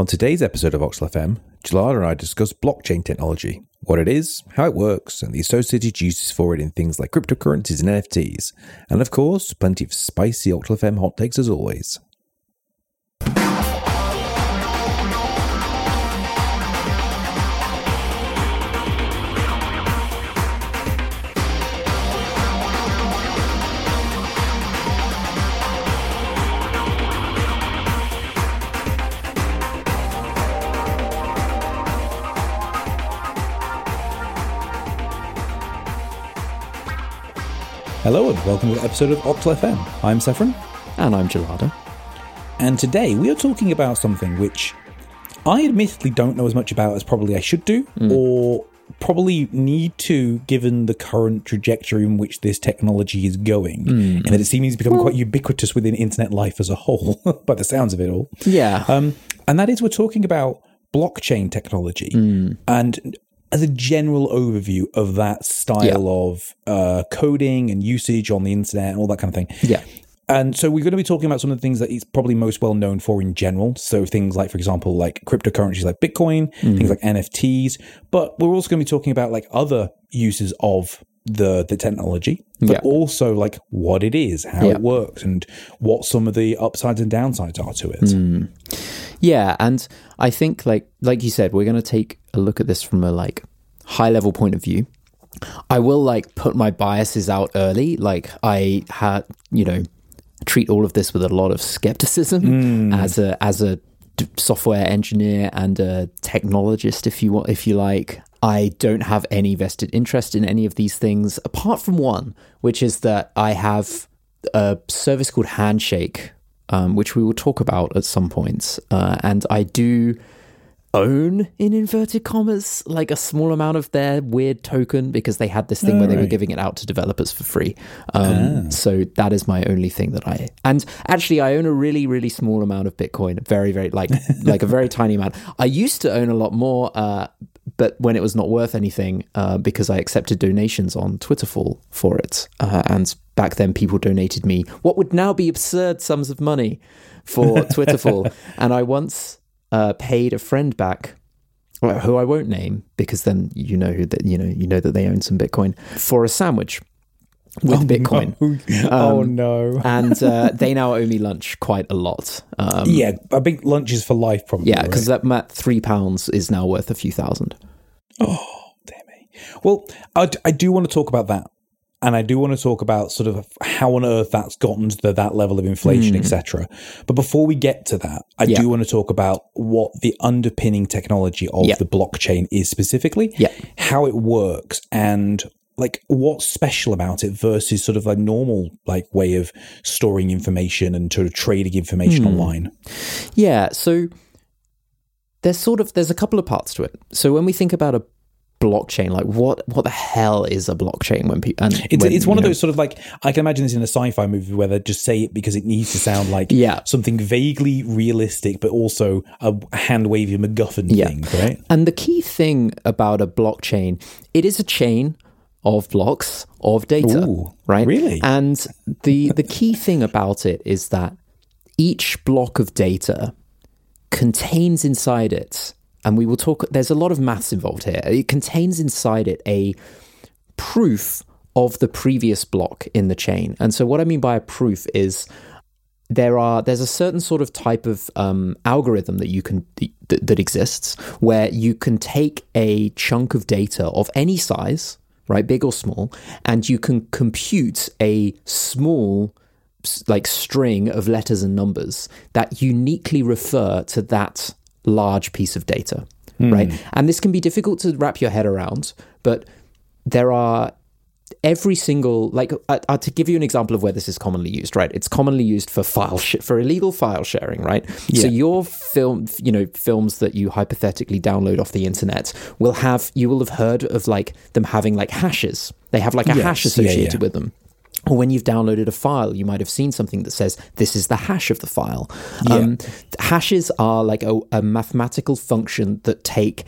On today's episode of Voxel FM, Gelada and I discuss blockchain technology, what it is, how it works, and the associated uses for it in things like cryptocurrencies and NFTs. And of course, plenty of spicy Voxel FM hot takes as always. Hello and welcome to the episode of Voxel FM. I'm Saffron, And I'm Gelada. and today we are talking about something which I admittedly don't know as much about as probably I should do, hmm. or probably need to, given the current trajectory in which this technology is going, hmm. and that it seems to become quite ubiquitous within internet life as a whole, by the sounds of it all. Yeah. Um, and that is we're talking about blockchain technology hmm. and as a general overview of that style Yeah. of uh, coding and usage on the internet and all that kind of thing. yeah. And so we're going to be talking about some of the things that he's probably most well known for in general. So things like, for example, like cryptocurrencies like Bitcoin, things like NFTs. But we're also going to be talking about like other uses of the the technology, but Yeah. also like what it is, how Yeah. it works, and what some of the upsides and downsides are to it. Hmm. Yeah. And I think like like you said, we're gonna take a look at this from a like high level point of view. I will like put my biases out early. Like I had you know, treat all of this with a lot of skepticism hmm. as a as a software engineer and a technologist if you want if you like i don't have any vested interest in any of these things apart from one which is that i have a service called handshake um, which we will talk about at some points uh, and i do own in inverted commas like a small amount of their weird token because they had this thing where they were giving it out to developers for free. Um, so that is my only thing that i and actually i own a really really small amount of bitcoin very very like like a very tiny amount. I used to own a lot more uh, but when it was not worth anything uh, because i accepted donations on twitterfall for it. Uh, and back then people donated me what would now be absurd sums of money for twitterfall and i once uh, paid a friend back who I won't name because then you know that you know you know that they own some Bitcoin for a sandwich with Bitcoin, oh no. and uh, they now owe me lunch quite a lot. Um, yeah, I think lunch is for life, probably. yeah, because right? that three pounds is now worth a few thousand. Oh, damn me. Well, I, d- I do want to talk about that. And I do want to talk about sort of how on earth that's gotten to the, that level of inflation, etc. But before we get to that, I. Yeah. do want to talk about what the underpinning technology of Yeah. the blockchain is specifically, Yeah. how it works, and like what's special about it versus sort of a normal like way of storing information and sort of trading information Hmm. online. Yeah, so there's sort of there's a couple of parts to it. So when we think about a blockchain, like what what the hell is a blockchain when people and It's, when, it's one of know- those sort of like I can imagine this in a sci-fi movie where they just say it because it needs to sound like Yeah. something vaguely realistic, but also a hand wavy MacGuffin Yeah. thing, right? And the key thing about a blockchain, it is a chain of blocks of data, Ooh, right? really? And the the key thing about it is that each block of data contains inside it, and we will talk. There's a lot of maths involved here. It contains inside it a proof of the previous block in the chain. And so, what I mean by a proof is there are there's a certain sort of type of um, algorithm that you can that, that exists where you can take a chunk of data of any size right big or small and you can compute a small like string of letters and numbers that uniquely refer to that large piece of data right? Hmm. And this can be difficult to wrap your head around but there are every single like uh, uh, to give you an example of where this is commonly used right? It's commonly used for file sh- for illegal file sharing right? So your film you know films that you hypothetically download off the internet will have you will have heard of like them having like hashes. They have like a hash Yes, yeah, associated yeah. with them. Or when you've downloaded a file, you might have seen something that says this is the hash of the file. Um, hashes are like a, a mathematical function that take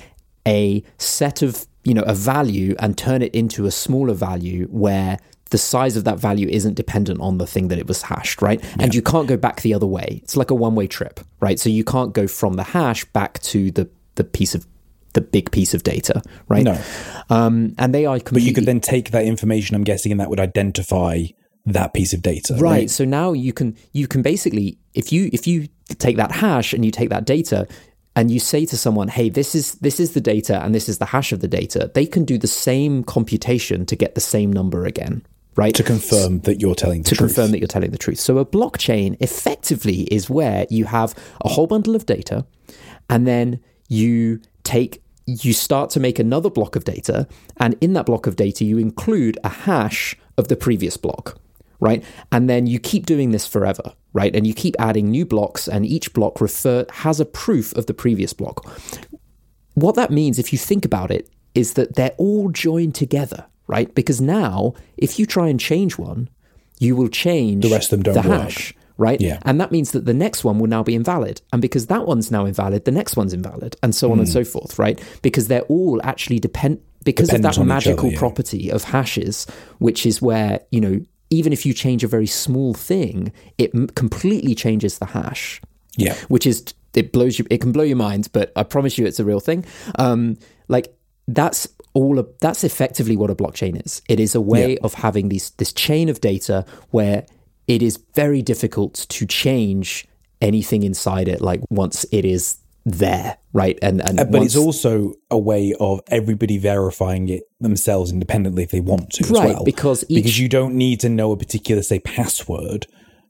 a set of, you know, a value and turn it into a smaller value where the size of that value isn't dependent on the thing that it was hashed, right? And you can't go back the other way. It's like a one way trip, right? So you can't go from the hash back to the the piece of the big piece of data, right? No. Um, and they are completely But you could then take that information, I'm guessing, and that would identify that piece of data. right. So now you can you can basically if you if you take that hash and you take that data and you say to someone, "Hey, this is this is the data and this is the hash of the data," they can do the same computation to get the same number again, right? To confirm that you're telling the to truth. confirm that you're telling the truth. So a blockchain effectively is where you have a whole bundle of data and then you take you start to make another block of data and in that block of data you include a hash of the previous block right and then you keep doing this forever right and you keep adding new blocks and each block refer has a proof of the previous block what that means, if you think about it, is that they're all joined together, right? Because now, if you try and change one, you will change The rest of them don't the work. hash, right? Yeah. And that means that the next one will now be invalid. And because that one's now invalid, the next one's invalid, and so on and so forth, right? Because they're all actually depend because Hmm. Dependent of that each other, magical yeah. property of hashes, which is where, you know, even if you change a very small thing, it m- completely changes the hash Yeah. which is it blows you it can blow your mind but i promise you it's a real thing um like that's all of, that's effectively what a blockchain is it is a way Yeah. of having these this chain of data where it is very difficult to change anything inside it like once it is there right and and Uh, But once, it's also a way of everybody verifying it themselves independently if they want to as Right, well. because each- because you don't need to know a particular, say, password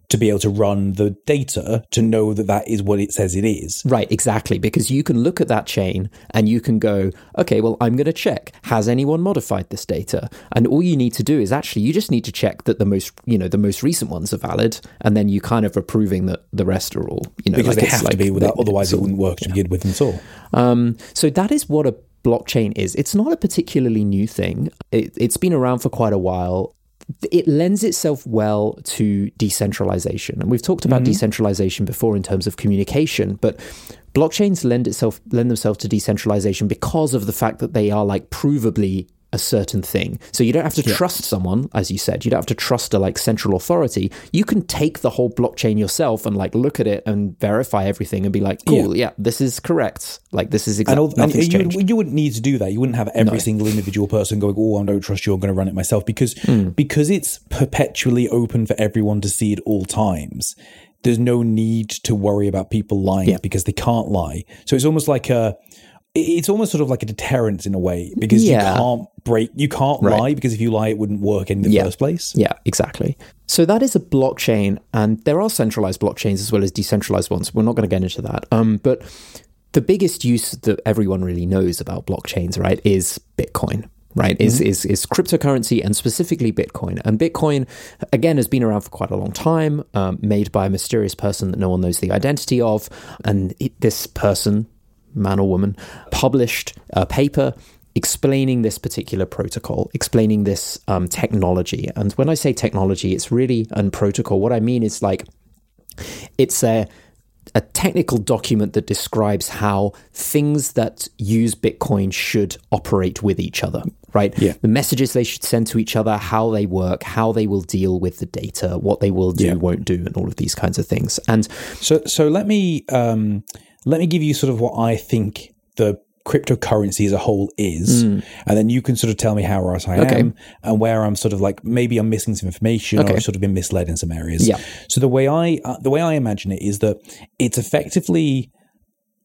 to be able to run the data to know that that is what it says it is. Right, exactly. Because you can look at that chain and you can go, okay, well, I'm going to check. Has anyone modified this data? And all you need to do is actually, you just need to check that the most, you know, the most recent ones are valid, and then you kind of are proving that the rest are all, you know, Because like they have like- to be, without, otherwise it wouldn't work to begin with at all. um, so that is what a blockchain is. It's not a particularly new thing. It, it's been around for quite a while. It lends itself well to decentralization, and we've talked about mm-hmm. decentralization before in terms of communication. But blockchains lend itself lend themselves to decentralization because of the fact that they are like provably a certain thing. So you don't have to trust someone, as you said. You don't have to trust a like central authority. You can take the whole blockchain yourself and like look at it and verify everything and be like, cool, yeah, this is correct. Like this is exactly all, and you, wouldn't need to do that. You wouldn't have every single individual person going, "Oh, I don't trust you. I'm going to run it myself," because Hmm. because it's perpetually open for everyone to see at all times. There's no need to worry about people lying because they can't lie. So it's almost like a, it's almost sort of like a deterrent in a way because Yeah. you can't break, you can't lie because if you lie, it wouldn't work in the Yeah. first place. Yeah, exactly. So that is a blockchain, and there are centralized blockchains as well as decentralized ones. We're not going to get into that. Um, but the biggest use that everyone really knows about blockchains, right, is Bitcoin. Right, is, is is cryptocurrency and specifically Bitcoin. And Bitcoin, again, has been around for quite a long time, um, made by a mysterious person that no one knows the identity of. And it, this person, man or woman, published a paper explaining this particular protocol, explaining this um, technology. And when I say technology, it's really a protocol. What I mean is like it's a a technical document that describes how things that use Bitcoin should operate with each other, right? Yeah. The messages they should send to each other, how they work, how they will deal with the data, what they will do, Yeah. won't do, and all of these kinds of things. And So, so let me um, let me give you sort of what I think the cryptocurrency as a whole is, and then you can sort of tell me how right I. Okay. am and where I'm sort of like maybe I'm missing some information or I've sort of been misled in some areas. Yeah. So the way I uh, the way I imagine it is that it's effectively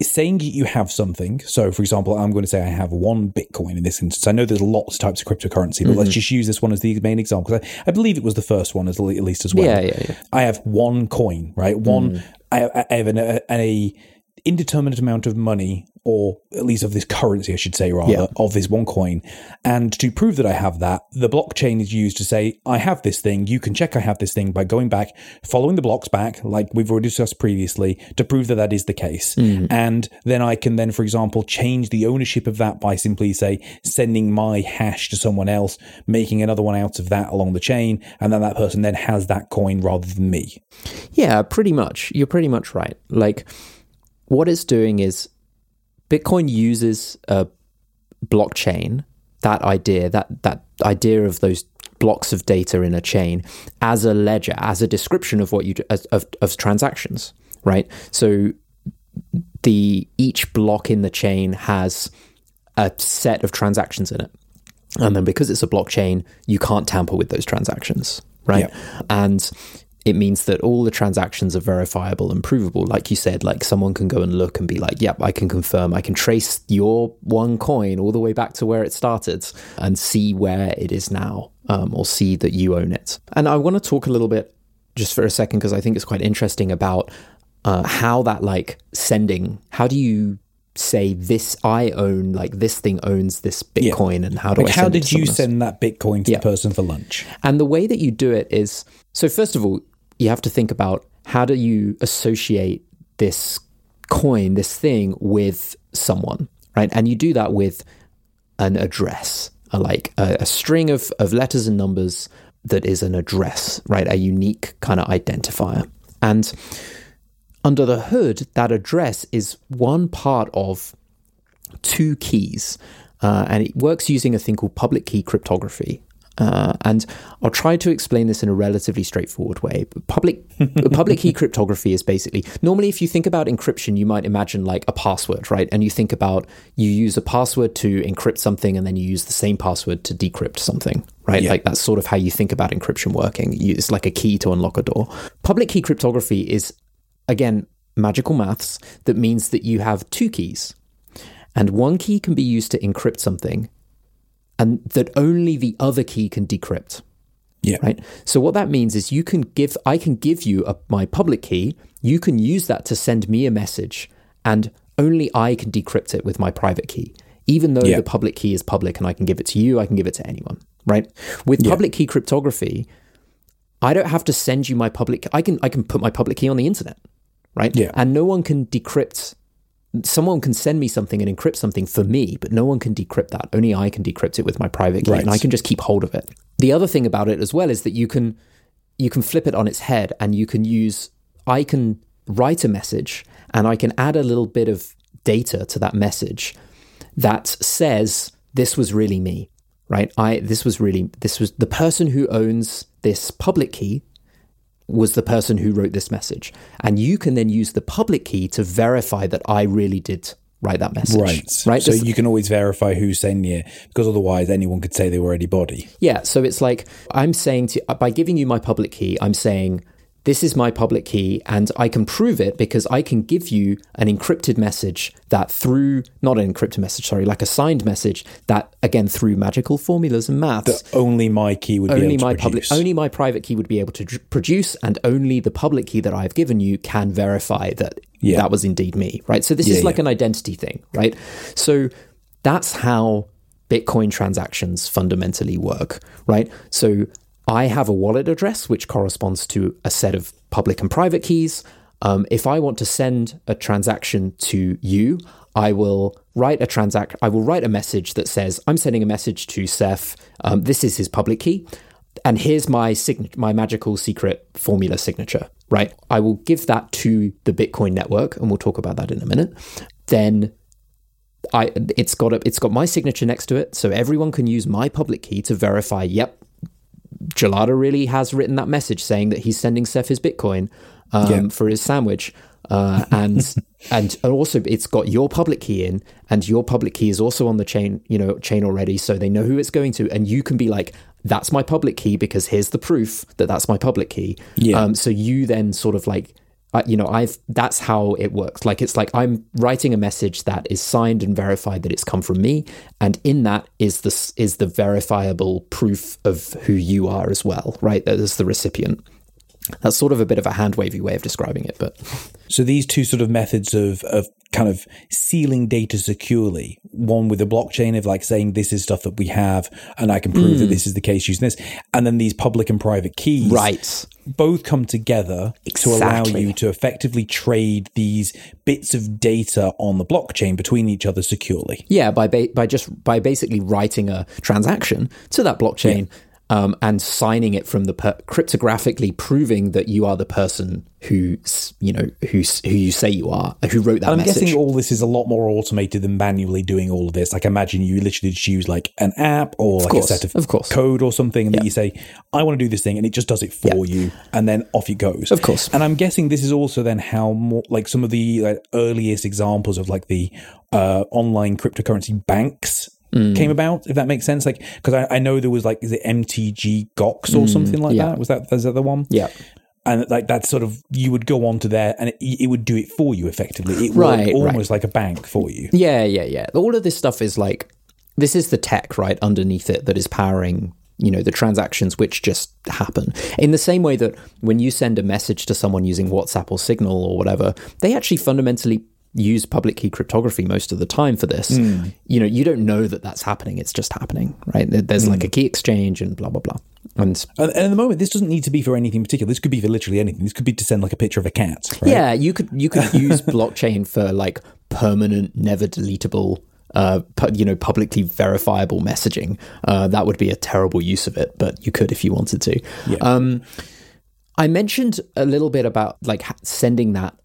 saying you have something. So, for example, I'm going to say I have one Bitcoin in this instance. I know there's lots of types of cryptocurrency, but Mm-hmm. let's just use this one as the main example. I, I believe it was the first one, as, at least as well. Yeah, yeah, yeah. I have one coin, right? One, Mm. I, I have an, a, a indeterminate amount of money, or at least of this currency, I should say, rather, Yeah. of this one coin. And to prove that I have that, the blockchain is used to say, I have this thing. You can check I have this thing by going back, following the blocks back, like we've already discussed previously, to prove that that is the case. Mm. And then I can then, for example, change the ownership of that by simply, say, sending my hash to someone else, making another one out of that along the chain. And then that person then has that coin rather than me. Yeah, pretty much. You're pretty much right. Like, what it's doing is Bitcoin uses a blockchain, that idea, that that idea of those blocks of data in a chain as a ledger, as a description of what you do, as, of, of transactions, right? So the each block in the chain has a set of transactions in it. And then because it's a blockchain, you can't tamper with those transactions, right? And it means that all the transactions are verifiable and provable. Like you said, like someone can go and look and be like, yep, I can confirm, I can trace your one coin all the way back to where it started and see where it is now, um, or see that you own it. And I want to talk a little bit just for a second because I think it's quite interesting about uh, how that like sending, how do you say this I own like this thing owns this Bitcoin and how do Like, I how did you else? send that Bitcoin to Yeah. the person for lunch? And the way that you do it is so, first of all, you have to think about how do you associate this coin, this thing, with someone, right? And you do that with an address, a, like a, a string of, of letters and numbers that is an address, right? A unique kind of identifier. And under the hood, that address is one part of two keys, uh, and it works using a thing called public key cryptography. Uh, and I'll try to explain this in a relatively straightforward way. But public public key cryptography is basically normally, if you think about encryption, you might imagine like a password, right? And you think about you use a password to encrypt something, and then you use the same password to decrypt something, right? Yeah. Like that's sort of how you think about encryption working. You- It's like a key to unlock a door. Public key cryptography is again magical maths that means that you have two keys and one key can be used to encrypt something and that only the other key can decrypt. Yeah. right? So what that means is you can give i can give you a, my public key. You can use that to send me a message and only i can decrypt it with my private key. Even though Yeah. the public key is public and i can give it to you i can give it to anyone. Right? With public key cryptography i don't have to send you my public i can i can put my public key on the internet. Right? Yeah. and no one can decrypt someone can send me something and encrypt something for me, but no one can decrypt that. Only I can decrypt it with my private key, Right. and I can just keep hold of it. The other thing about it as well is that you can you can flip it on its head, and you can use I can write a message, and I can add a little bit of data to that message that says this was really me, right? I this was really this was the person who owns this public key was the person who wrote this message. And you can then use the public key to verify that I really did write that message. Right. Right. So you can always verify who's sending it because otherwise anyone could say they were anybody. yeah. So it's like I'm saying to, by giving you my public key, I'm saying, this is my public key, and I can prove it because I can give you an encrypted message that through, not an encrypted message, sorry, like a signed message that, again, through magical formulas and maths, Only my key would be only able my public only my private key would be able to produce and only the public key that i've given you can verify that Yeah. that was indeed me right so this Yeah, is like yeah. an identity thing right so that's how bitcoin transactions fundamentally work right so i have a wallet address which corresponds to a set of public and private keys um, if i want to send a transaction to you I will write a transact. I will write a message that says, "I'm sending a message to Seth. Um, this is his public key, and here's my sign- my magical secret formula signature." Right. I will give that to the Bitcoin network, and we'll talk about that in a minute. Then I it's got a, it's got my signature next to it, so everyone can use my public key to verify. Yep, Gelada really has written that message saying that he's sending Seth his Bitcoin um, Yeah. for his sandwich, uh, and and also it's got your public key in, and your public key is also on the chain, you know, chain already, so they know who it's going to, and you can be like, that's my public key because here's the proof that that's my public key. Yeah. Um, so you then sort of like. Uh, you know, I've that's how it works. Like it's like I'm writing a message that is signed and verified that it's come from me, and in that is this is the verifiable proof of who you are as well, right? As the recipient. That's sort of a bit of a hand wavy way of describing it, but So these two sort of methods of of kind of sealing data securely, one with a blockchain of like saying this is stuff that we have and I can prove Hmm. that this is the case using this, and then these public and private keys, right, both come together to allow you to effectively trade these bits of data on the blockchain between each other securely. yeah, by ba- by just by basically writing a transaction to that blockchain. Um, and signing it from the per- cryptographically proving that you are the person who you know who who you say you are, who wrote that. I'm message. guessing all this is a lot more automated than manually doing all of this. Like, imagine you literally just use like an app or like course, a set of, of course. code or something, and then you say, "I want to do this thing," and it just does it for you, and then off it goes. Of course. And I'm guessing this is also then how more like some of the like, earliest examples of like the uh, online cryptocurrency banks. Mm. Came about, if that makes sense, like because I, I know there was like is it MTG Gox or something like Mm, yeah. that? Was that the one? Yeah. and like that sort of you would go onto there and it, it would do it for you effectively it Right, worked right. almost like a bank for you Yeah, yeah, yeah. All of this stuff is like this is the tech right underneath it that is powering you know the transactions which just happen in the same way that when you send a message to someone using WhatsApp or Signal or whatever, they actually fundamentally use public key cryptography most of the time for this. You know, you don't know that that's happening; it's just happening, right? There- There's like a key exchange and blah blah blah. And and, at the moment this doesn't need to be for anything particular this could be for literally anything this could be to send like a picture of a cat right? Yeah, you could you could use blockchain for like permanent, never deletable, uh, pu- you know, publicly verifiable messaging. Uh, that would be a terrible use of it, but you could if you wanted to. Um, I mentioned a little bit about like ha- sending that mm,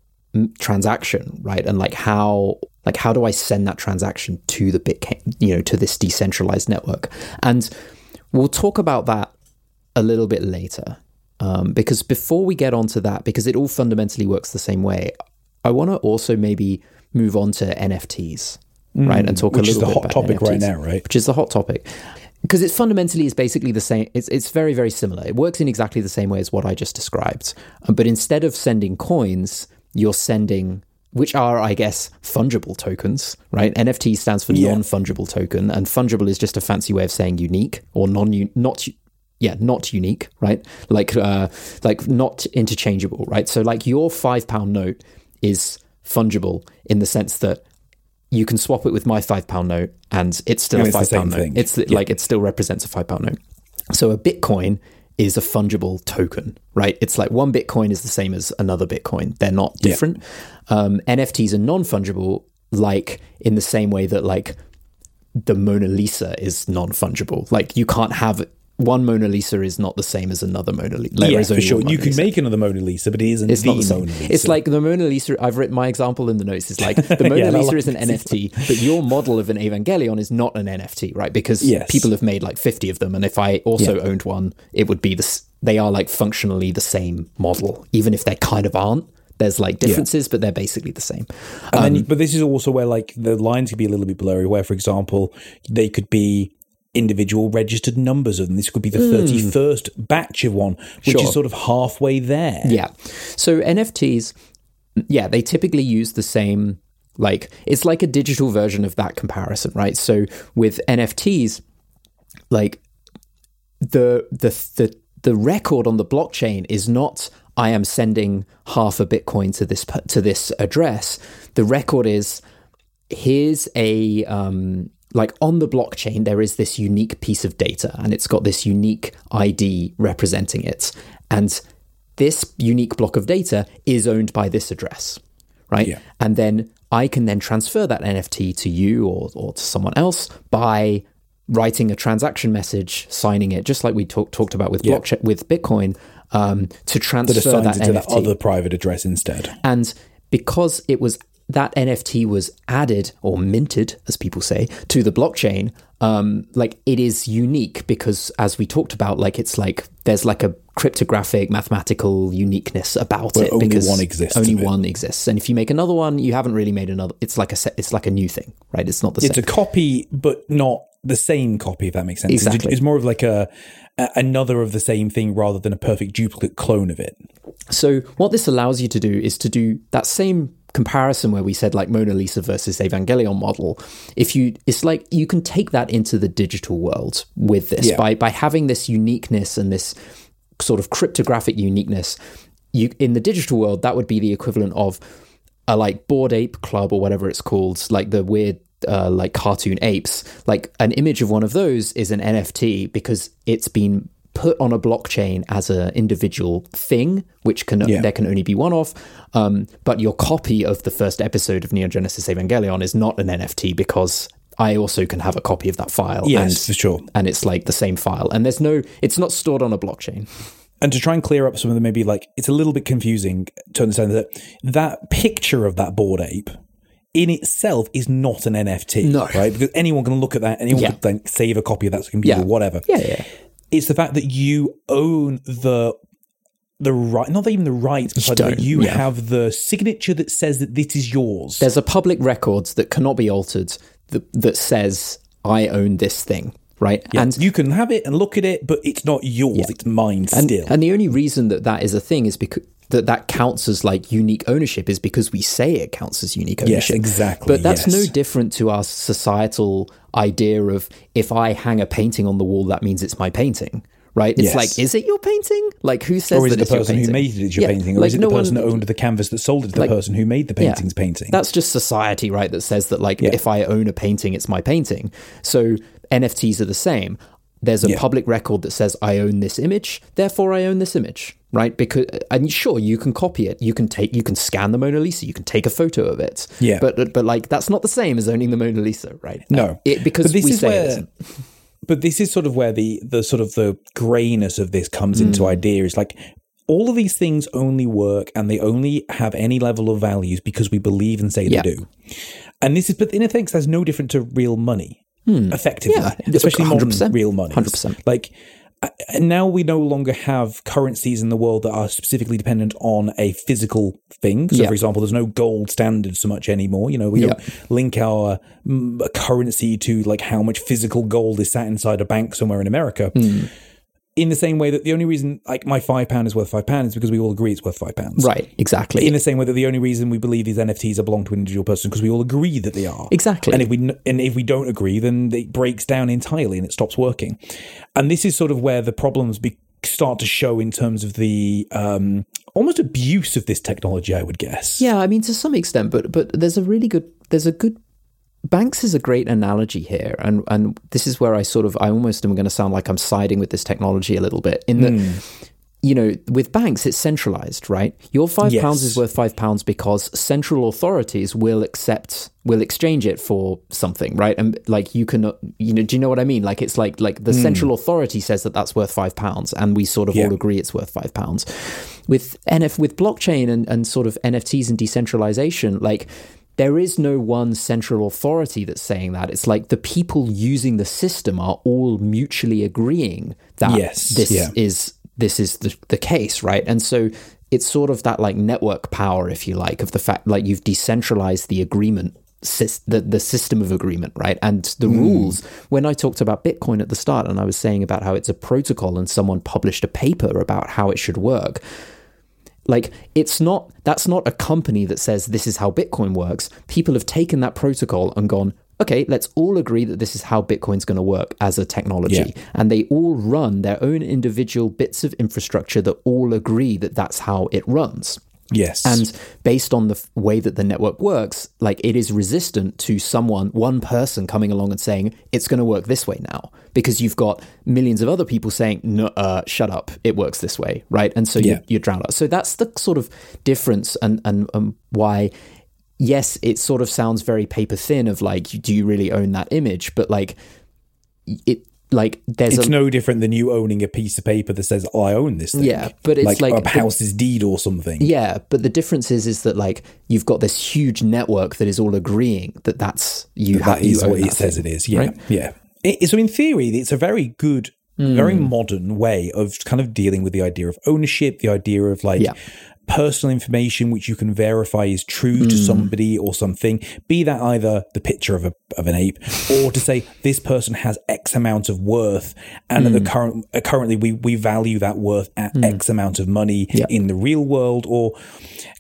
transaction, right, and like how like how do I send that transaction to the Bitcoin, you know, to this decentralized network, and we'll talk about that a little bit later. Um, because before we get onto that, because it all fundamentally works the same way, I want to also maybe move on to NFTs, right, and talk which a is little the bit hot about topic right now right which is the hot topic. Because it fundamentally is basically the same. It's it's very very similar. It works in exactly the same way as what I just described. But instead of sending coins, you're sending which are, I guess, fungible tokens, right? NFT stands for Yeah. non-fungible token, and fungible is just a fancy way of saying unique or non not yeah not unique, right? Like uh, like not interchangeable, right? So like your five pound note is fungible in the sense that you can swap it with my five pound note and it's still And a it's five pound note. thing. It's like it still represents a five pound note. So a Bitcoin is a fungible token, right? It's like one Bitcoin is the same as another Bitcoin. They're not different. Um, NFTs are non fungible, like in the same way that like the Mona Lisa is non fungible. Like you can't have one Mona Lisa is not the same as another Mona Lisa. Yeah for sure you Lisa. make another Mona Lisa but it isn't It's the, not the same. Mona Lisa It's like the Mona Lisa. I've written my example in the notes. It's like the Mona Yeah, Lisa is an. NFT, but your model of an Evangelion is not an NFT, right? Because Yes. people have made like fifty of them, and if I also Yeah. owned one, it would be this. They are like functionally the same model, even if they kind of aren't. There's like differences, but they're basically the same. And Um, then, but this is also where like the lines could be a little bit blurry. Where, for example, they could be individual registered numbers, and this could be the thirty first batch of one, which Hmm. Sure. is sort of halfway there. Yeah. So NFTs, yeah, they typically use the same, like, it's like a digital version of that comparison, right? So with NFTs, like, the, the, the, the record on the blockchain is not I am sending half a Bitcoin to this to this address. The record is here's a um, like on the blockchain there is this unique piece of data and it's got this unique id representing it and this unique block of data is owned by this address right Yeah. and then i can then transfer that nft to you or, or to someone else by writing a transaction message signing it just like we talk, talked about with blockchain with bitcoin um, to transfer That that it to NFT that other private address instead. and because it was that NFT was added or minted, as people say, to the blockchain, um, like it is unique because, as we talked about, like it's like there's like a cryptographic mathematical uniqueness about Where it. only because one exists Only one exists, and if you make another one, you haven't really made another. It's like a set. It's like a new thing, right? It's not the same. It's same. a copy, but not the same copy. If that makes sense, It's- Exactly. It's more of like a, a another of the same thing rather than a perfect duplicate clone of it. So what this allows you to do is to do that same comparison where we said like Mona Lisa versus Evangelion model. If you it's like you can take that into the digital world with this Yeah. by by having this uniqueness and this sort of cryptographic uniqueness. You in the digital world that would be the equivalent of a like Bored Ape club or whatever it's called, like the weird uh, like cartoon apes. Like an image of one of those is an NFT because it's been put on a blockchain as an individual thing, which can Yeah. there can only be one of. Um, but your copy of the first episode of Neon Genesis Evangelion is not an NFT because I also can have a copy of that file. Yes, and, for sure. And it's like the same file. And there's no, it's not stored on a blockchain. And to try and clear up some of the maybe like it's a little bit confusing to understand that that picture of that Bored Ape in itself is not an NFT, No. right? Because anyone can look at that, anyone Yeah. can save a copy of that to a computer, Yeah. whatever. Yeah, yeah. It's the fact that you own the the right, not even the rights, but don't, you yeah. have the signature that says that this is yours. There's a public record that cannot be altered that, that says, I own this thing, right? And you can have it and look at it, but it's not yours; it's mine and, still. and the only reason that that is a thing is because that that counts as like unique ownership is because we say it counts as unique ownership. Yes, exactly, But that's yes. no different to our societal idea of if I hang a painting on the wall, that means it's my painting. Right? It's Yes. like, is it your painting? Like, who says or is that it the person who made it is your Yeah, painting, or like, is it no the person one- that owned the canvas that sold it to the person who made the painting's painting? That's just society, right? That says that like if I own a painting, it's my painting. So NFTs are the same. There's a Yeah. public record that says I own this image, therefore I own this image, right? Because and sure you can copy it, you can take, you can scan the Mona Lisa, you can take a photo of it, Yeah. But but like that's not the same as owning the Mona Lisa, right? No. it, because this we is say where- it isn't. but this is sort of where the the sort of the grayness of this comes Hmm. into idea is like all of these things only work and they only have any level of values because we believe and say Yeah. they do. And this is, but in effect, that's no different to real money, effectively, Hmm. Yeah, especially modern 100%. real money. 100%. Like uh, now, we no longer have currencies in the world that are specifically dependent on a physical thing. So, for example, there's no gold standard so much anymore. You know, we don't link our mm, currency to like how much physical gold is sat inside a bank somewhere in America. Hmm. In the same way that the only reason, like my five pound is worth five pounds, is because we all agree it's worth five pounds. Right, exactly. In the same way that the only reason we believe these NFTs are belong to an individual person because we all agree that they are. Exactly. And if we and if we don't agree, then it breaks down entirely and it stops working. And this is sort of where the problems be, start to show in terms of the um, almost abuse of this technology. I would guess. Yeah, I mean to some extent, but but there's a really good there's a good Banks is a great analogy here, and and this is where I sort of I almost am going to sound like I'm siding with this technology a little bit in that. Hmm. You know, with banks, it's centralized, right? Your five Yes. pounds is worth five pounds because central authorities will accept, will exchange it for something, right? And like you can, you know, do you know what I mean? Like it's like like the central authority says that that's worth five pounds, and we sort of. Yeah. all agree it's worth five pounds. With NF, with blockchain and and sort of NFTs and decentralization, like there is no one central authority that's saying that. It's like the people using the system are all mutually agreeing that Yes, this yeah. is this is the, the case, right? And so it's sort of that like network power, if you like, of the fact like you've decentralized the agreement. The, the system of agreement, right? And the hmm. rules. When I talked about Bitcoin at the start and I was saying about how it's a protocol and someone published a paper about how it should work, like it's not that's not a company that says this is how bitcoin works. People have taken that protocol and gone okay let's all agree that this is how bitcoin's going to work as a technology. Yeah. and they all run their own individual bits of infrastructure that all agree that that's how it runs Yes. and based on the f- way that the network works, like it is resistant to someone, one person coming along and saying it's going to work this way now, because you've got millions of other people saying, no, uh, shut up, it works this way, right? And so Yeah. you, you're drowned out. So that's the sort of difference and, and, and why, yes, it sort of sounds very paper thin of like, do you really own that image? But like, it, like there's it's a no different than you owning a piece of paper that says, "Oh, I own this thing." Yeah, but it's like- a house's deed or something. Yeah, but the difference is is that like you've got this huge network that is all agreeing that that's you have that is what it that says thing, it is. Yeah, right? yeah. It- so in theory, it's a very good, very hmm. modern way of kind of dealing with the idea of ownership, the idea of like. Yeah. Personal information which you can verify is true to hmm. somebody or something, be that either the picture of a of an ape or to say this person has X amount of worth, and at the hmm. current uh, currently we we value that worth at hmm. X amount of money in the real world, or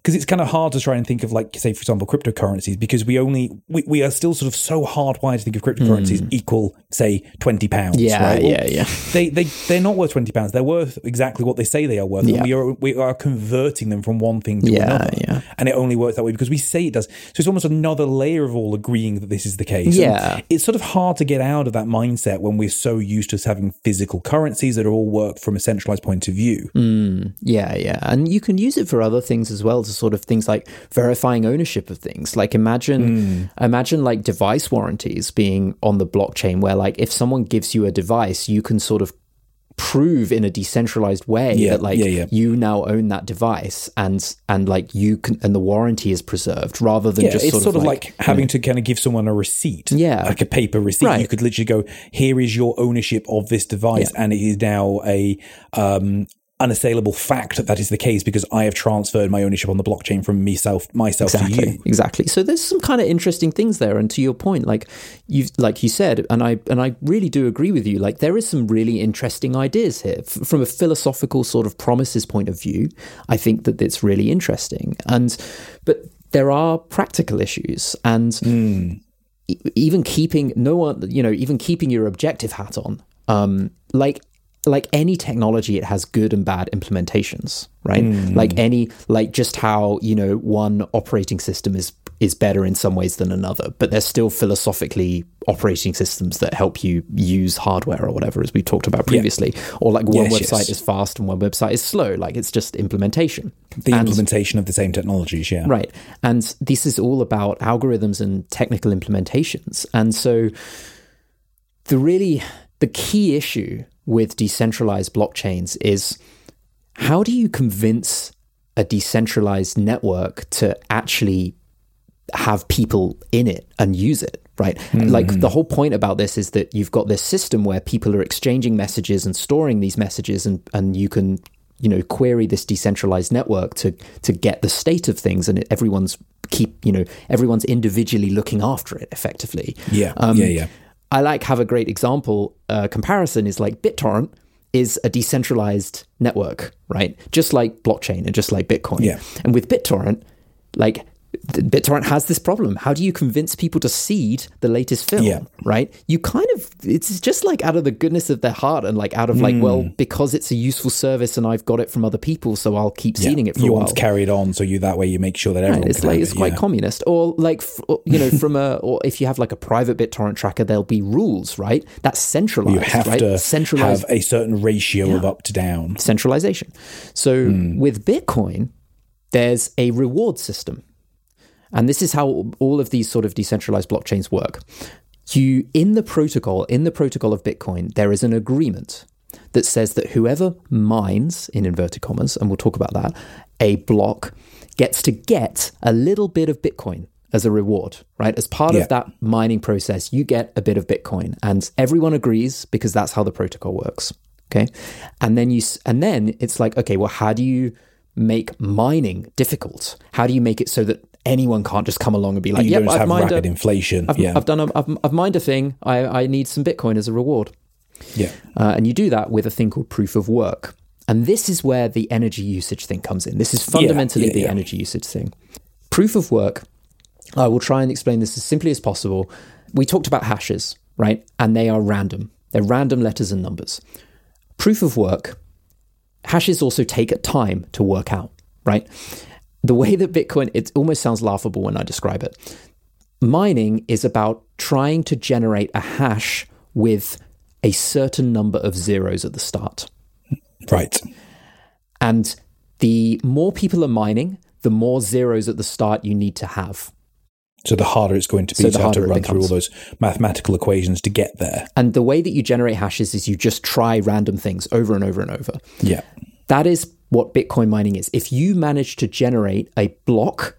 because it's kind of hard to try and think of like say for example cryptocurrencies because we only we, we are still sort of so hardwired to think of cryptocurrencies equal say 20 pounds Yeah, right? Yeah, yeah. they they they're not worth 20 pounds they're worth exactly what they say they are worth Yeah. we are we are converting them from one thing to Yeah, another. yeah. And it only works that way because we say it does. So it's almost another layer of all agreeing that this is the case. And Yeah. it's sort of hard to get out of that mindset when we're so used to having physical currencies that are all work from a centralized point of view. Mm, yeah, yeah. And you can use it for other things as well, to sort of things like verifying ownership of things. Like imagine mm. imagine like device warranties being on the blockchain where like if someone gives you a device, you can sort of prove in a decentralized way Yeah, that like yeah, yeah. you now own that device and and like you can and the warranty is preserved rather than Yeah, just it's sort, of like, having to kind of give someone a receipt. Yeah. Like a paper receipt. Right. You could literally go, here is your ownership of this device. And it is now a um, unassailable fact that that is the case because I have transferred my ownership on the blockchain from myself myself to exactly you. exactly. So there's some kind of interesting things there and to your point like you like you said and i and i really do agree with you like there is some really interesting ideas here. F- from a philosophical sort of promises point of view i think that it's really interesting. And but there are practical issues and e- even keeping no one you know even keeping your objective hat on um like like any technology it has good and bad implementations right mm. like any like just how you know one operating system is is better in some ways than another but there's still philosophically operating systems that help you use hardware or whatever as we talked about previously or like one Yes, website yes. is fast and one website is slow like it's just implementation The And- implementation of the same technologies, yeah. Right. And this is all about algorithms and technical implementations. And so the really the key issue with decentralized blockchains is how do you convince a decentralized network to actually have people in it and use it right? Like the whole point about this is that you've got this system where people are exchanging messages and storing these messages and and you can you know query this decentralized network to to get the state of things and everyone's keep you know everyone's individually looking after it effectively. Yeah, Um, yeah, yeah. I like have a great example uh, comparison is like BitTorrent is a decentralized network, right? Just like blockchain and just like Bitcoin. Yeah. And with BitTorrent, like BitTorrent has this problem. How do you convince people to seed the latest film, Yeah. right? You kind of it's just like out of the goodness of their heart and like out of like, well, Hmm. because it's a useful service and I've got it from other people, so I'll keep seeding it for you a want to carry it on, so you that way you make sure that everyone. Right, it's like it's it, quite yeah. communist, or like you know, from a or if you have like a private BitTorrent tracker, there'll be rules, right? That's centralized, You have right? to centralized have a certain ratio of up to down. centralization. So Hmm. with Bitcoin, there's a reward system, and this is how all of these sort of decentralized blockchains work. You in the protocol, in the protocol of Bitcoin, there is an agreement that says that whoever mines, in inverted commas, and we'll talk about that, a block gets to get a little bit of Bitcoin as a reward, right? As part Yeah. of that mining process, you get a bit of Bitcoin, and everyone agrees because that's how the protocol works. Okay, and then you, and then it's like, okay, well, how do you make mining difficult? How do you make it so that anyone can't just come along and be like, You don't I've have mined rapid a, inflation. I've, yeah, I've done a, I've, I've mined a thing. I, I need some Bitcoin as a reward. yeah. Uh, and you do that with a thing called proof of work. And this is where the energy usage thing comes in. This is fundamentally yeah, the yeah. energy usage thing. Proof of work, I will try and explain this as simply as possible. We talked about hashes, right? And they are random, they're random letters and numbers. Proof of work, hashes also take a time to work out, right? The way that Bitcoin, it almost sounds laughable when I describe it. Mining is about trying to generate a hash with a certain number of zeros at the start. Right. And the more people are mining, the more zeros at the start you need to have. So the harder it's going to be So to have to run through all those mathematical equations to get there. And the way that you generate hashes is you just try random things over and over and over. Yeah. That is what Bitcoin mining is. If you manage to generate a block,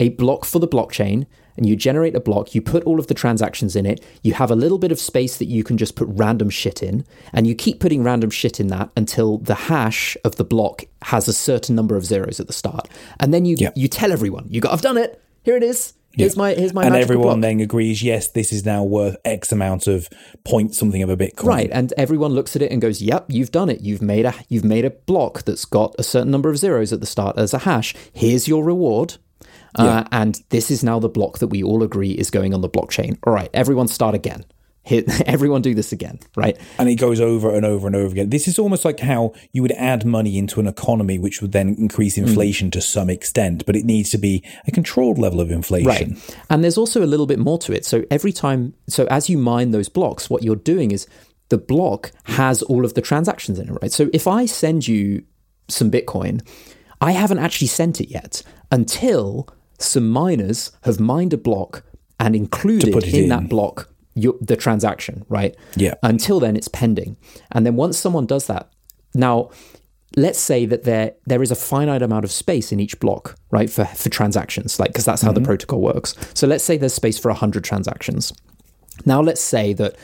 a block for the blockchain, and you generate a block, you put all of the transactions in it, you have a little bit of space that you can just put random shit in, and you keep putting random shit in that until the hash of the block has a certain number of zeros at the start. And then you Yeah. you tell everyone, you go, I've done it. Here it is. Here's my here's my and everyone block." then agrees, yes, this is now worth X amount of point something of a Bitcoin. Right, and everyone looks at it and goes, "Yep, you've done it. You've made a you've made a block that's got a certain number of zeros at the start as a hash. Here's your reward." Uh, and this is now the block that we all agree is going on the blockchain. All right, everyone start again. Here, everyone do this again, right? And it goes over and over and over again. This is almost like how you would add money into an economy, which would then increase inflation mm. to some extent, but it needs to be a controlled level of inflation. Right. And there's also a little bit more to it. So every time, so as you mine those blocks, what you're doing is the block has all of the transactions in it, right? So if I send you some Bitcoin, I haven't actually sent it yet until some miners have mined a block and included in, in that block your, the transaction, right? Yeah. Until then, it's pending. And then once someone does that, now let's say that there there is a finite amount of space in each block, right, for for transactions, like because that's how mm-hmm. the protocol works. So let's say there's space for hundred transactions. Now let's say that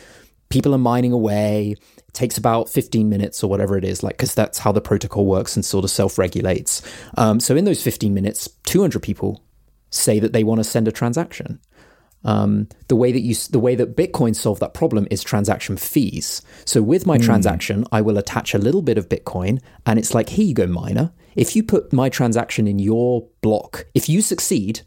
people are mining away. It takes about 15 minutes or whatever it is, like because that's how the protocol works and sort of self-regulates. Um, so in those 15 minutes, 200 people say that they want to send a transaction. Um, the way that you the way that Bitcoin solved that problem is transaction fees. So with my mm. transaction, I will attach a little bit of Bitcoin, and it's like, here you go, miner. If you put my transaction in your block, if you succeed,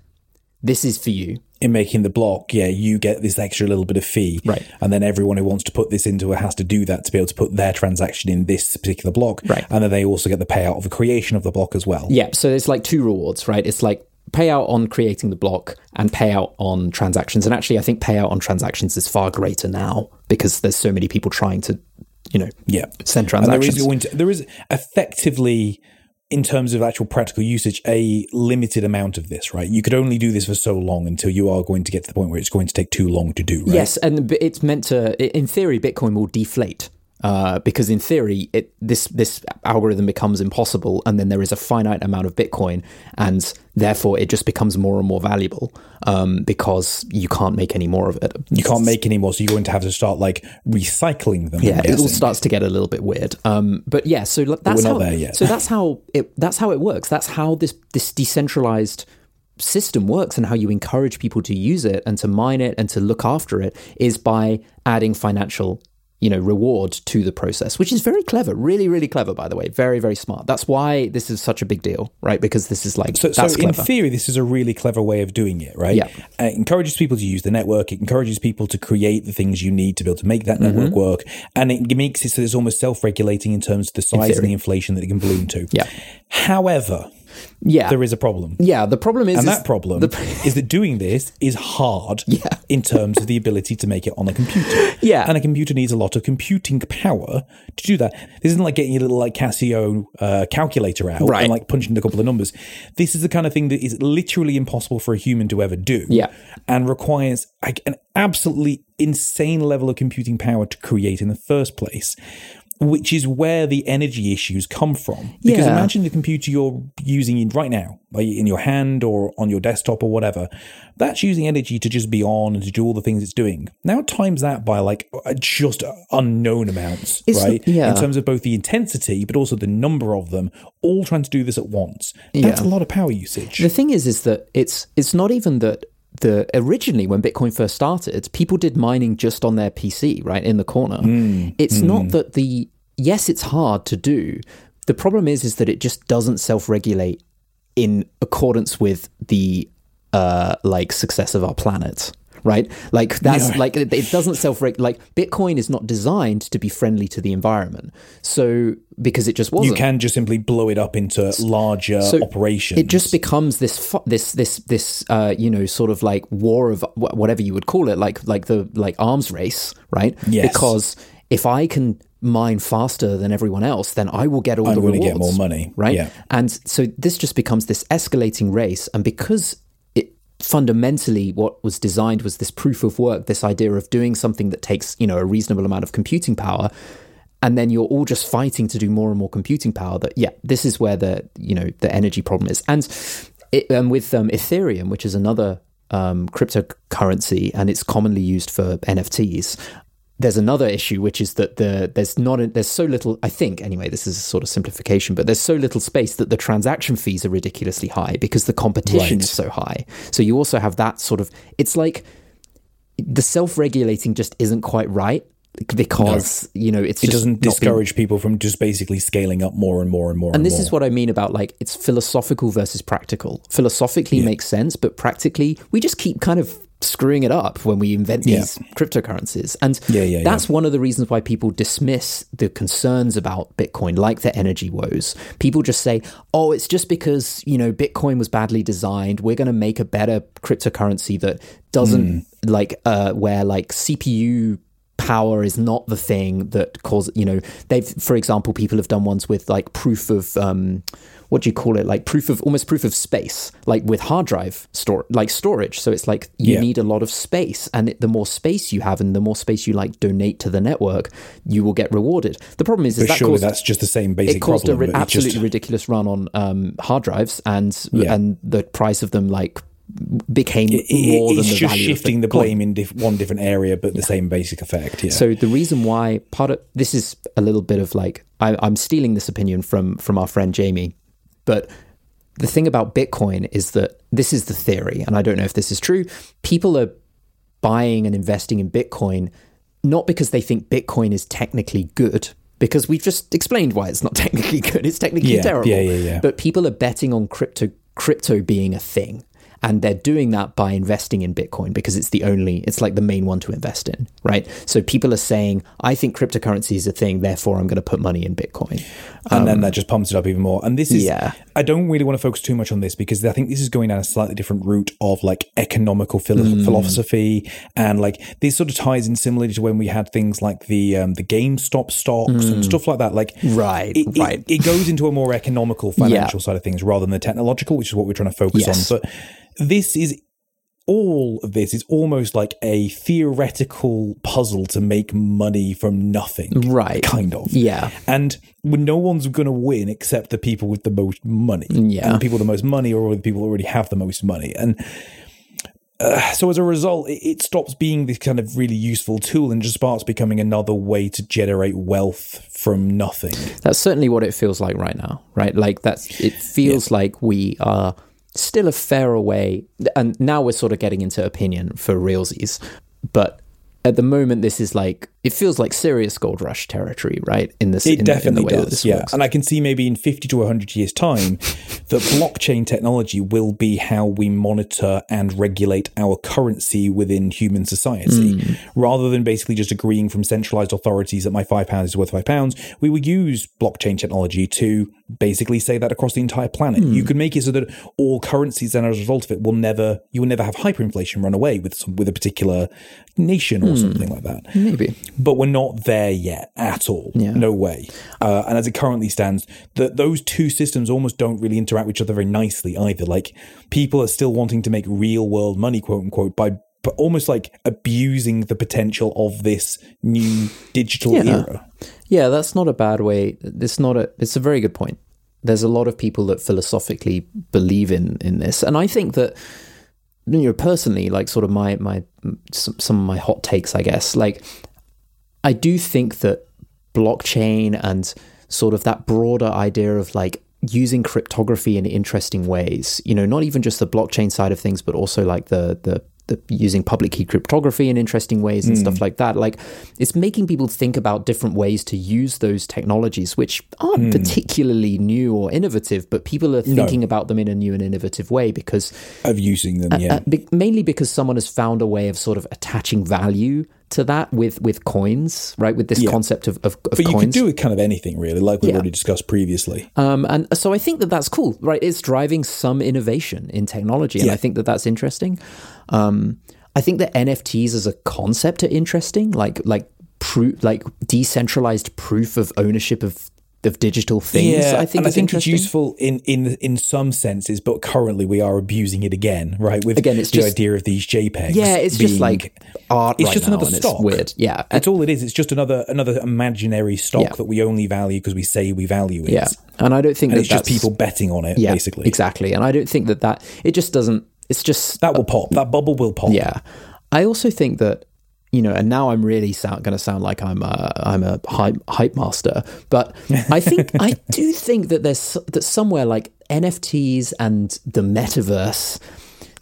this is for you. In making the block, yeah, you get this extra little bit of fee, right? And then everyone who wants to put this into it has to do that to be able to put their transaction in this particular block, right? And then they also get the payout of the creation of the block as well. Yeah, so it's like two rewards, right? It's like payout on creating the block and payout on transactions. And actually, I think payout on transactions is far greater now because there's so many people trying to, you know, yeah, send transactions. there is, there is effectively, in terms of actual practical usage, a limited amount of this, right? You could only do this for so long until you are going to get to the point where it's going to take too long to do, right? Yes, and it's meant to, in theory, Bitcoin will deflate uh, because in theory, it, this this algorithm becomes impossible, and then there is a finite amount of Bitcoin, and therefore it just becomes more and more valuable um, because you can't make any more of it. You can't make any more, so you're going to have to start like recycling them. Yeah, it all starts to get a little bit weird. Um, but yeah, so that's how. so that's how it. That's how it works. That's how this this decentralized system works and how you encourage people to use it and to mine it and to look after it is by adding financial you know reward to the process which is very clever really really clever by the way. Very very smart. That's why this is such a big deal right? Because this is like so, so in theory this is a really clever way of doing it right? Yeah. Uh, it encourages people to use the network. It encourages people to create the things you need to be able to make that network mm-hmm. work. And it makes it so it's almost self-regulating in terms of the size and the inflation that it can balloon to. Yeah. However yeah, there is a problem. Yeah, the problem is, and is that problem the, is that doing this is hard. Yeah. in terms of the ability to make it on a computer. Yeah, and a computer needs a lot of computing power to do that. This isn't like getting your little like Casio uh, calculator out right. and like punching a couple of numbers. This is the kind of thing that is literally impossible for a human to ever do. Yeah, and requires like an absolutely insane level of computing power to create in the first place which is where the energy issues come from. Because yeah. imagine the computer you're using right now, like in your hand or on your desktop or whatever, that's using energy to just be on and to do all the things it's doing. Now times that by like uh, just unknown amounts, it's, right? Yeah. In terms of both the intensity, but also the number of them, all trying to do this at once. That's yeah. a lot of power usage. The thing is, is that it's it's not even that the originally when Bitcoin first started, people did mining just on their PC, right in the corner. Mm, it's mm. not that the yes, it's hard to do. The problem is is that it just doesn't self-regulate in accordance with the uh, like success of our planet right? Like that's like it, it doesn't self like Bitcoin is not designed to be friendly to the environment. So because it just wasn't, you can just simply blow it up into larger so operations. It just becomes this this this this uh, you know sort of like war of whatever you would call it, like like the like arms race, right? Yes. Because if I can mine faster than everyone else, then I will get all I'm the rewards. get more money, right? Yeah. And so this just becomes this escalating race, and because fundamentally what was designed was this proof of work this idea of doing something that takes you know a reasonable amount of computing power. And then you're all just fighting to do more and more computing power that yeah this is where the you know the energy problem is. And it, um, with um, ethereum which is another um, cryptocurrency and it's commonly used for nfts there's another issue, which is that the there's not a, there's so little. I think anyway, this is a sort of simplification, but there's so little space that the transaction fees are ridiculously high because the competition right. is so high. So you also have that sort of. It's like the self-regulating just isn't quite right because no. you know it's it doesn't discourage being... people from just basically scaling up more and more and more and, and this more. is what i mean about like it's philosophical versus practical philosophically yeah. makes sense but practically we just keep kind of screwing it up when we invent these yeah. cryptocurrencies. And yeah, yeah, that's one of the reasons why people dismiss the concerns about Bitcoin, like the energy woes. People just say, oh, it's just because, you know, Bitcoin was badly designed. We're going to make a better cryptocurrency that doesn't mm. like, uh, where like CPU power is not the thing that causes, you know they've for example people have done ones with like proof of um what do you call it like proof of almost proof of space like with hard drive store like storage so it's like you yeah. need a lot of space and it, the more space you have and the more space you like donate to the network you will get rewarded the problem is, is that caused, that's just the same basic it caused problem, an absolutely just... ridiculous run on um, hard drives and yeah. and the price of them like became it, more it's than the just shifting the blame in diff- one different area, but the yeah. same basic effect. Yeah. So the reason why part of this is a little bit of like I, I'm stealing this opinion from from our friend Jamie, but the thing about Bitcoin is that this is the theory, and I don't know if this is true. People are buying and investing in Bitcoin not because they think Bitcoin is technically good, because we've just explained why it's not technically good. It's technically yeah, terrible. Yeah, yeah, yeah. But people are betting on crypto crypto being a thing. And they're doing that by investing in Bitcoin because it's the only, it's like the main one to invest in, right? So people are saying, I think cryptocurrency is a thing, therefore I'm going to put money in Bitcoin. And um, then that just pumps it up even more. And this is, yeah. I don't really want to focus too much on this because I think this is going down a slightly different route of like economical philo- mm. philosophy. And like this sort of ties in similarly to when we had things like the, um, the GameStop stocks mm. and stuff like that. Like, right, it, right. It, it, goes into a more economical financial yeah. side of things rather than the technological, which is what we're trying to focus yes. on. But this is all of this is almost like a theoretical puzzle to make money from nothing. Right. Kind of. Yeah. And no one's going to win except the people with the most money. Yeah. And the people with the most money or the people who already have the most money. And uh, so as a result, it, it, stops being this kind of really useful tool and just starts becoming another way to generate wealth from nothing. That's certainly what it feels like right now, right? Like that's, it feels yeah. like we are still a fair way. And now we're sort of getting into opinion for realsies, but at the moment, this is like it feels like serious gold rush territory, right? In this, it in, definitely in does. yeah, works. and I can see maybe in fifty to hundred years' time, that blockchain technology will be how we monitor and regulate our currency within human society, mm. rather than basically just agreeing from centralized authorities that my five pounds is worth five pounds. We will use blockchain technology to basically say that across the entire planet. Mm. You could make it so that all currencies, and as a result of it, will never you will never have hyperinflation run away with some, with a particular nation or mm. something like that. Maybe, but we're not there yet at all. Yeah. No way. Uh, and as it currently stands, that those two systems almost don't really interact with each other very nicely either. Like people are still wanting to make real world money, quote unquote, by but almost like abusing the potential of this new digital yeah. era. Yeah, that's not a bad way. It's not a. It's a very good point. There's a lot of people that philosophically believe in in this, and I think that you know personally, like sort of my my some, some of my hot takes, I guess. Like I do think that blockchain and sort of that broader idea of like using cryptography in interesting ways, you know, not even just the blockchain side of things, but also like the the the, using public key cryptography in interesting ways and mm. stuff like that. Like it's making people think about different ways to use those technologies, which aren't mm. particularly new or innovative, but people are thinking no. about them in a new and innovative way because of using them. Yeah, uh, uh, mainly because someone has found a way of sort of attaching value to that with with coins, right? With this yeah. concept of, of, of but you can do it kind of anything really, like we've yeah. already discussed previously. Um, and so I think that that's cool, right? It's driving some innovation in technology, and yeah. I think that that's interesting. Um, I think that NFTs as a concept are interesting, like like proof, like decentralized proof of ownership of of digital things. Yeah, I think I think it's useful in in in some senses, but currently we are abusing it again, right? With again, it's the just, idea of these JPEGs. Yeah, it's just like art. It's right just another stock. weird. Yeah, it's all it is. It's just another another imaginary stock yeah. that we only value because we say we value it. Yeah, and I don't think and that it's just people betting on it. Yeah, basically, exactly. And I don't think that that it just doesn't. It's just that will pop. That bubble will pop. Yeah, I also think that you know, and now I'm really sound, going to sound like I'm a I'm a hype, hype master, but I think I do think that there's that somewhere like NFTs and the metaverse.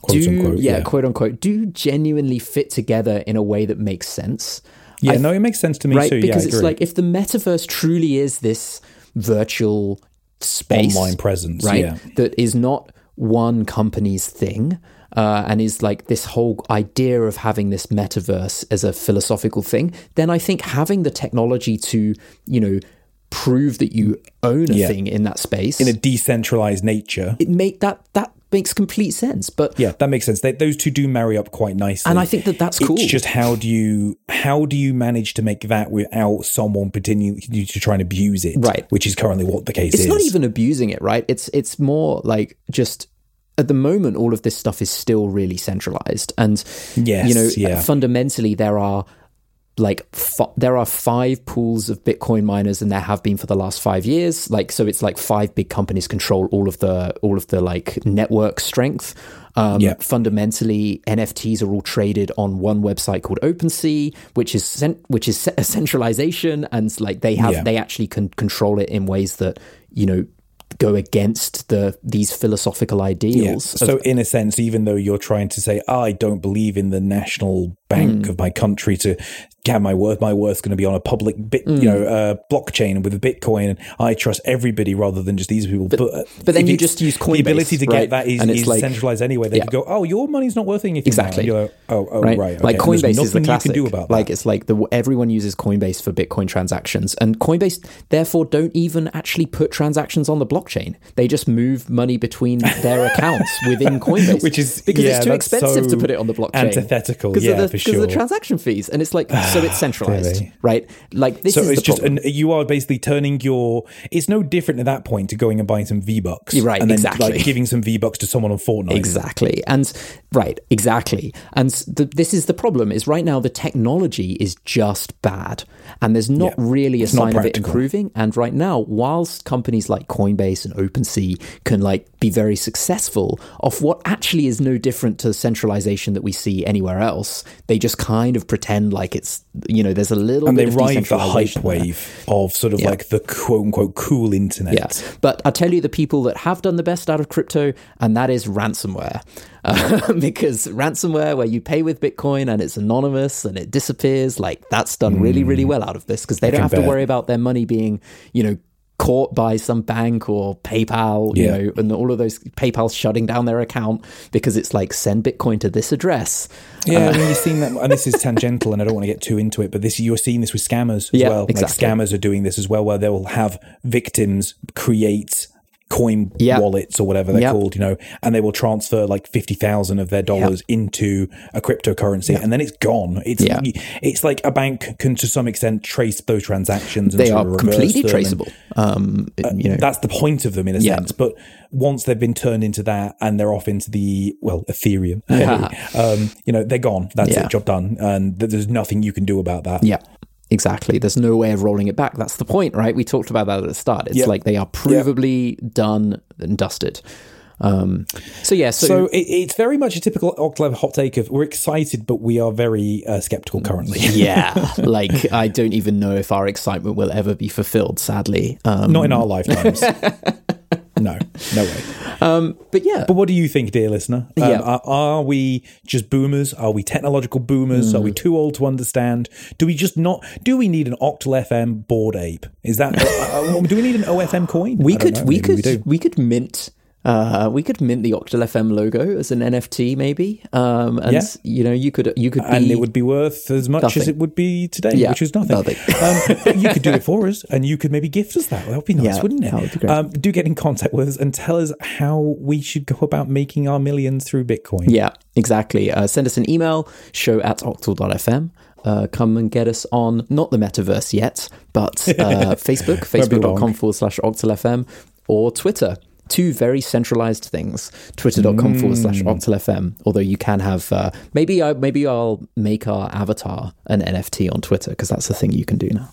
Quote do unquote, yeah, yeah, quote unquote, do genuinely fit together in a way that makes sense. Yeah, I, no, it makes sense to me right? too. Because yeah, it's like if the metaverse truly is this virtual space, online presence, right? Yeah. That is not one company's thing uh, and is like this whole idea of having this metaverse as a philosophical thing, then I think having the technology to, you know, prove that you own a Yeah. thing in that space, in a decentralized nature. it make that that makes complete sense. But Yeah, that makes sense. They, those two do marry up quite nicely. and I think that that's cool. It's just how do you how do you manage to make that without someone pretending to try and abuse it? Right. Which is currently what the case it's is. It's not even abusing it, right? It's it's more like just at the moment all of this stuff is still really centralized and Yes, you know yeah. fundamentally there are like f- there are five pools of bitcoin miners and there have been for the last 5 years like so it's like five big companies control all of the all of the like network strength um, Yeah. fundamentally nfts are all traded on one website called OpenSea, which is cent- which is a centralization, and like they have Yeah. they actually can control it in ways that you know go against the these philosophical Yeah. ideals. So in a sense, even though you're trying to say, I don't believe in the national Hmm. bank of my country to have my worth, my worth's going to be on a public bit, Hmm. you know, uh, blockchain with a Bitcoin, and I trust everybody rather than just these people. But, uh, but then you just use Coinbase. The ability to right? get that is, And is like- centralized anyway. They Yeah. could go, oh, your money's not worth anything. Exactly. You're like, oh, oh, right? right. Like okay. There's Coinbase is the nothing classic. You can do about like that. it's like the everyone uses Coinbase for Bitcoin transactions, and Coinbase therefore don't even actually put transactions on the blockchain. They just move money between their accounts within Coinbase, Which is- because yeah, it's too expensive to put it on the blockchain. antithetical, yeah, the, for because of the transaction fees, and it's like so it's centralized, right? Like this So is it's the just, problem. an, you are basically turning your. It's no different at that point to going and buying some V bucks, right, And then exactly. like giving some V bucks to someone on Fortnite. Exactly. And right, exactly. And the, this is the problem is right now the technology is just bad and there's not Yeah. really a It's sign of it improving and right now whilst companies like Coinbase and OpenSea can like be very successful off what actually is no different to centralization that we see anywhere else, they just kind of pretend like it's you know there's a little and bit they of ride the hype decentralization there. wave of sort of Yeah. like the quote unquote cool internet. Yeah. But I tell you, the people that have done the best out of crypto, and that is ransomware. Uh, because ransomware, where you pay with Bitcoin and it's anonymous and it disappears, like that's done really, really well out of this because they don't can have to worry about their money being, you know, caught by some bank or PayPal, you Yeah. know, and all of those PayPal shutting down their account because it's like send Bitcoin to this address. Yeah, I uh, mean, you're seeing that, and this is tangential, and I don't want to get too into it, but this you're seeing this with scammers as Yeah, well. exactly. Like scammers are doing this as well, where they will have victims create coin Yeah. wallets or whatever they're Yeah. called, you know, and they will transfer like fifty thousand of their dollars into a cryptocurrency, and then it's gone. It's it's like a bank can to some extent trace those transactions. And They are completely them and- traceable. Um, you know, that's the point of them in a sense. But once they've been turned into that and they're off into the well Ethereum, Yeah. um, you know they're gone. That's Yeah. it, job done, and th- there's nothing you can do about that. Yeah, exactly. There's no way of rolling it back. That's the point, right? We talked about that at the start. It's Yeah. like they are provably done and dusted. Um, so yeah, so, So it, it's very much a typical Octal hot take of we're excited, but we are very uh, skeptical currently. yeah, like I don't even know if our excitement will ever be fulfilled. Sadly, um, Not in our lifetimes. no, no way. but yeah, But what do you think, dear listener? Um, Yeah. are, are we just boomers? Are we technological boomers? Are we Mm. too old to understand? Do we just not? Do we need an Octal FM Bored Ape? Is that? uh, uh, do we need an OFM coin? we I could we Maybe could we we, could mint. Uh, we could mint the Octal FM logo as an NFT, maybe. Um, and Yeah. you know, you could you could be and it would be worth as much as it would be today, Yeah, which is nothing. nothing. um, you could do it for us, and you could maybe gift us that. That would be nice, Yeah, wouldn't it? would. Um, do get in contact with us and tell us how we should go about making our millions through Bitcoin. Yeah, exactly. Uh, send us an email, show at octal.fm. Uh, come and get us on, not the metaverse yet, but uh, Facebook, facebook.com forward slash octalfm, or Twitter. Two very centralized things. Twitter.com forward slash Mm. octalfm. Although you can have, uh, maybe I maybe I'll make our avatar an NFT on Twitter because that's the thing you can do now.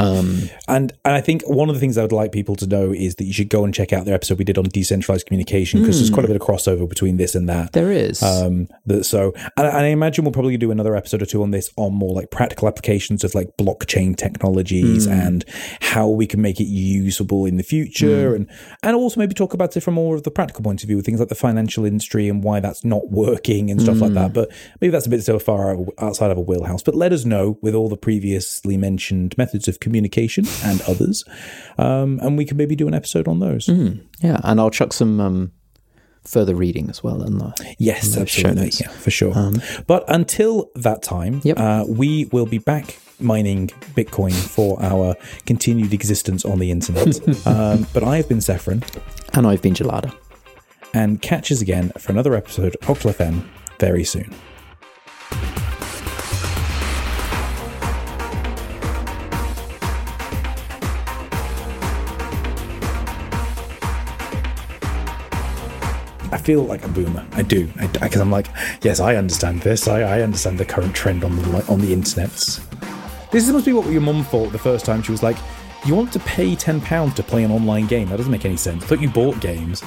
Um, And and I think one of the things I would like people to know is that you should go and check out the episode we did on decentralized communication because there's quite a bit of crossover between this and that. there is. Um, that so, and, and I imagine we'll probably do another episode or two on this on more like practical applications of like blockchain technologies Hmm. and how we can make it usable in the Hmm. future, and and also maybe talk about it from more of the practical point of view, with things like the financial industry and why that's not working and stuff like Hmm. that. But maybe that's a bit so far outside of a wheelhouse. But let us know with all the previously mentioned methods of communication and others, um, and we can maybe do an episode on those. yeah, and I'll chuck some um, further reading as well in the Yes, absolutely. notes. Yeah, for sure. but until that time, Yep. uh, we will be back mining Bitcoin for our continued existence on the internet. um, but I have been Sephron, And I've been Gelada. and catch us again for another episode of Octal FM very soon. Feel like a boomer. I do, because I'm like, yes, I understand this. I, I understand the current trend on the on the internet. This must be what your mum thought the first time she was like, "You want to pay ten pounds to play an online game? That doesn't make any sense." I thought you bought games.